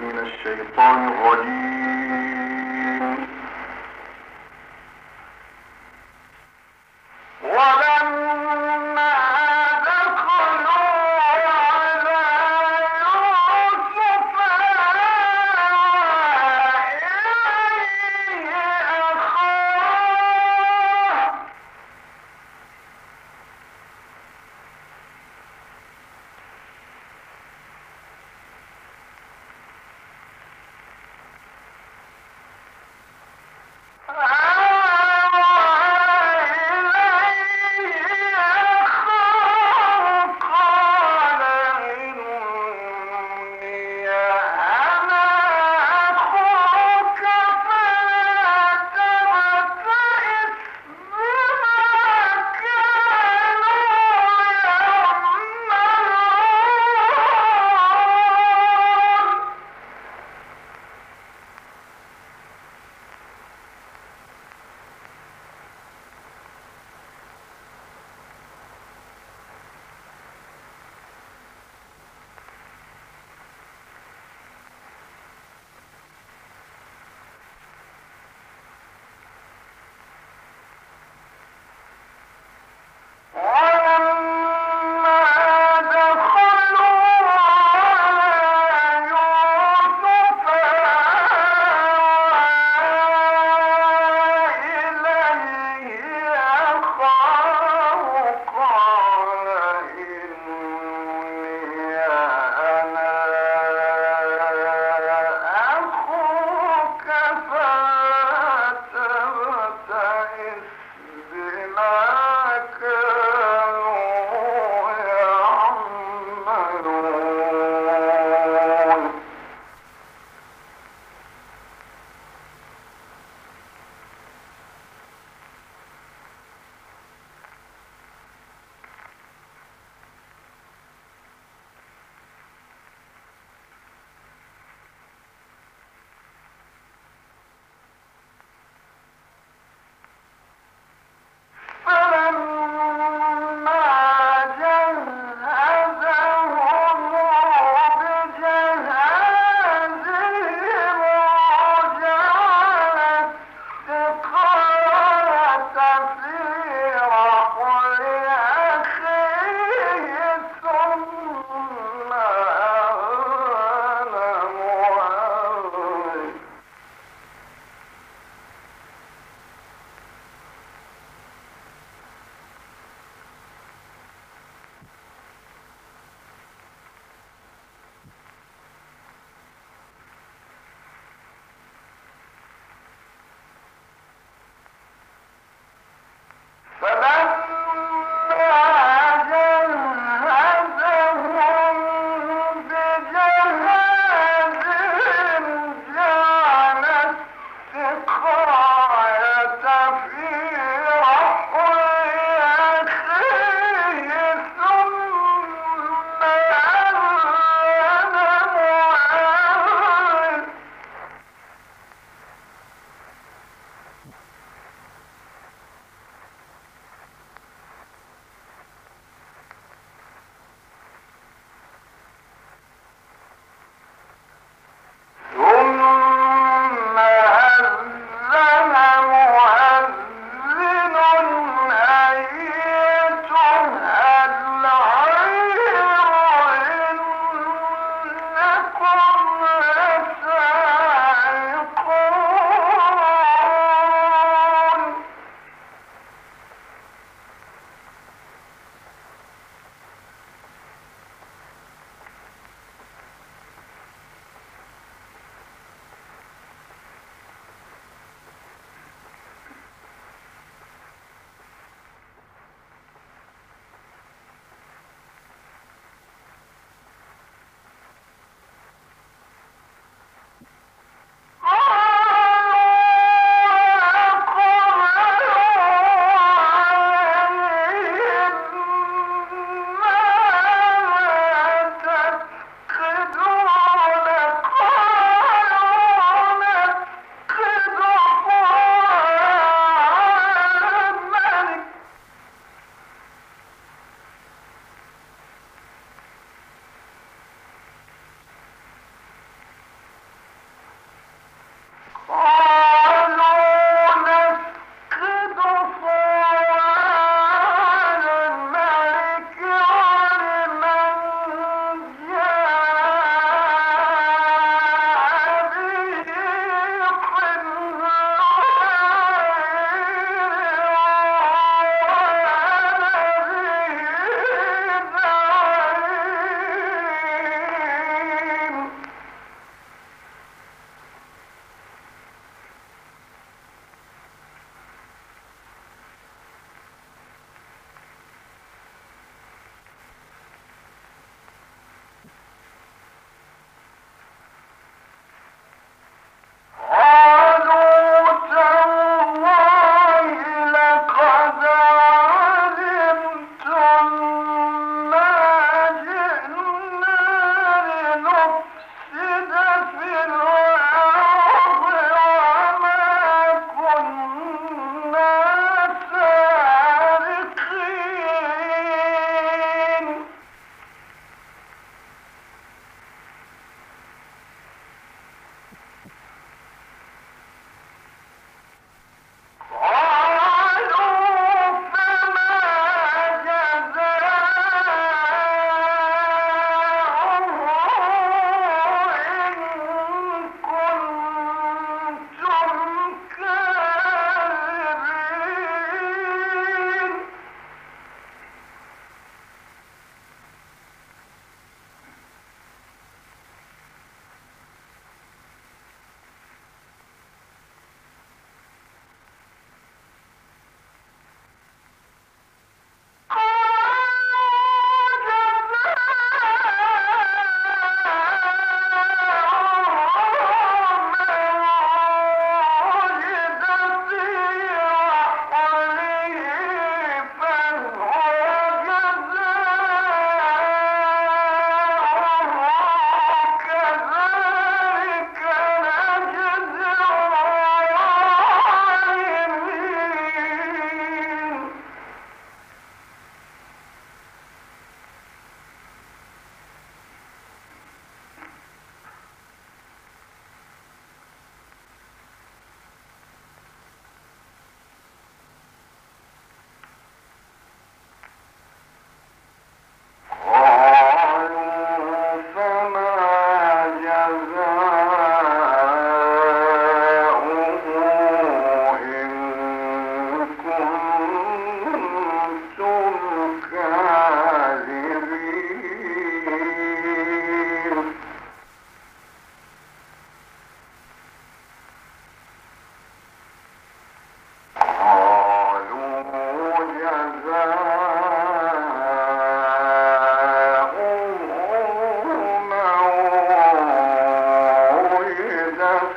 من الشيطان الرجيم. But now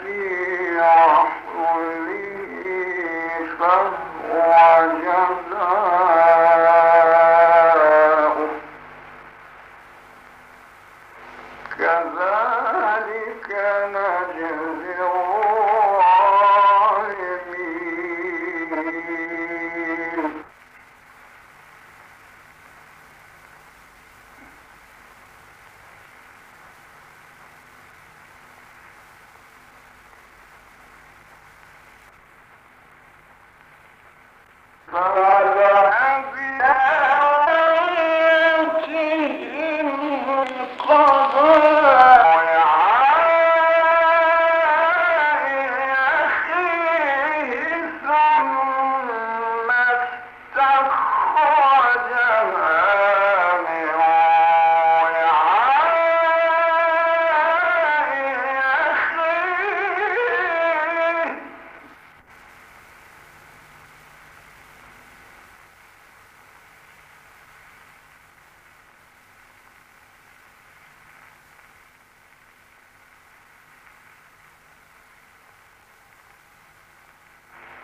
في All right.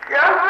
Yeah?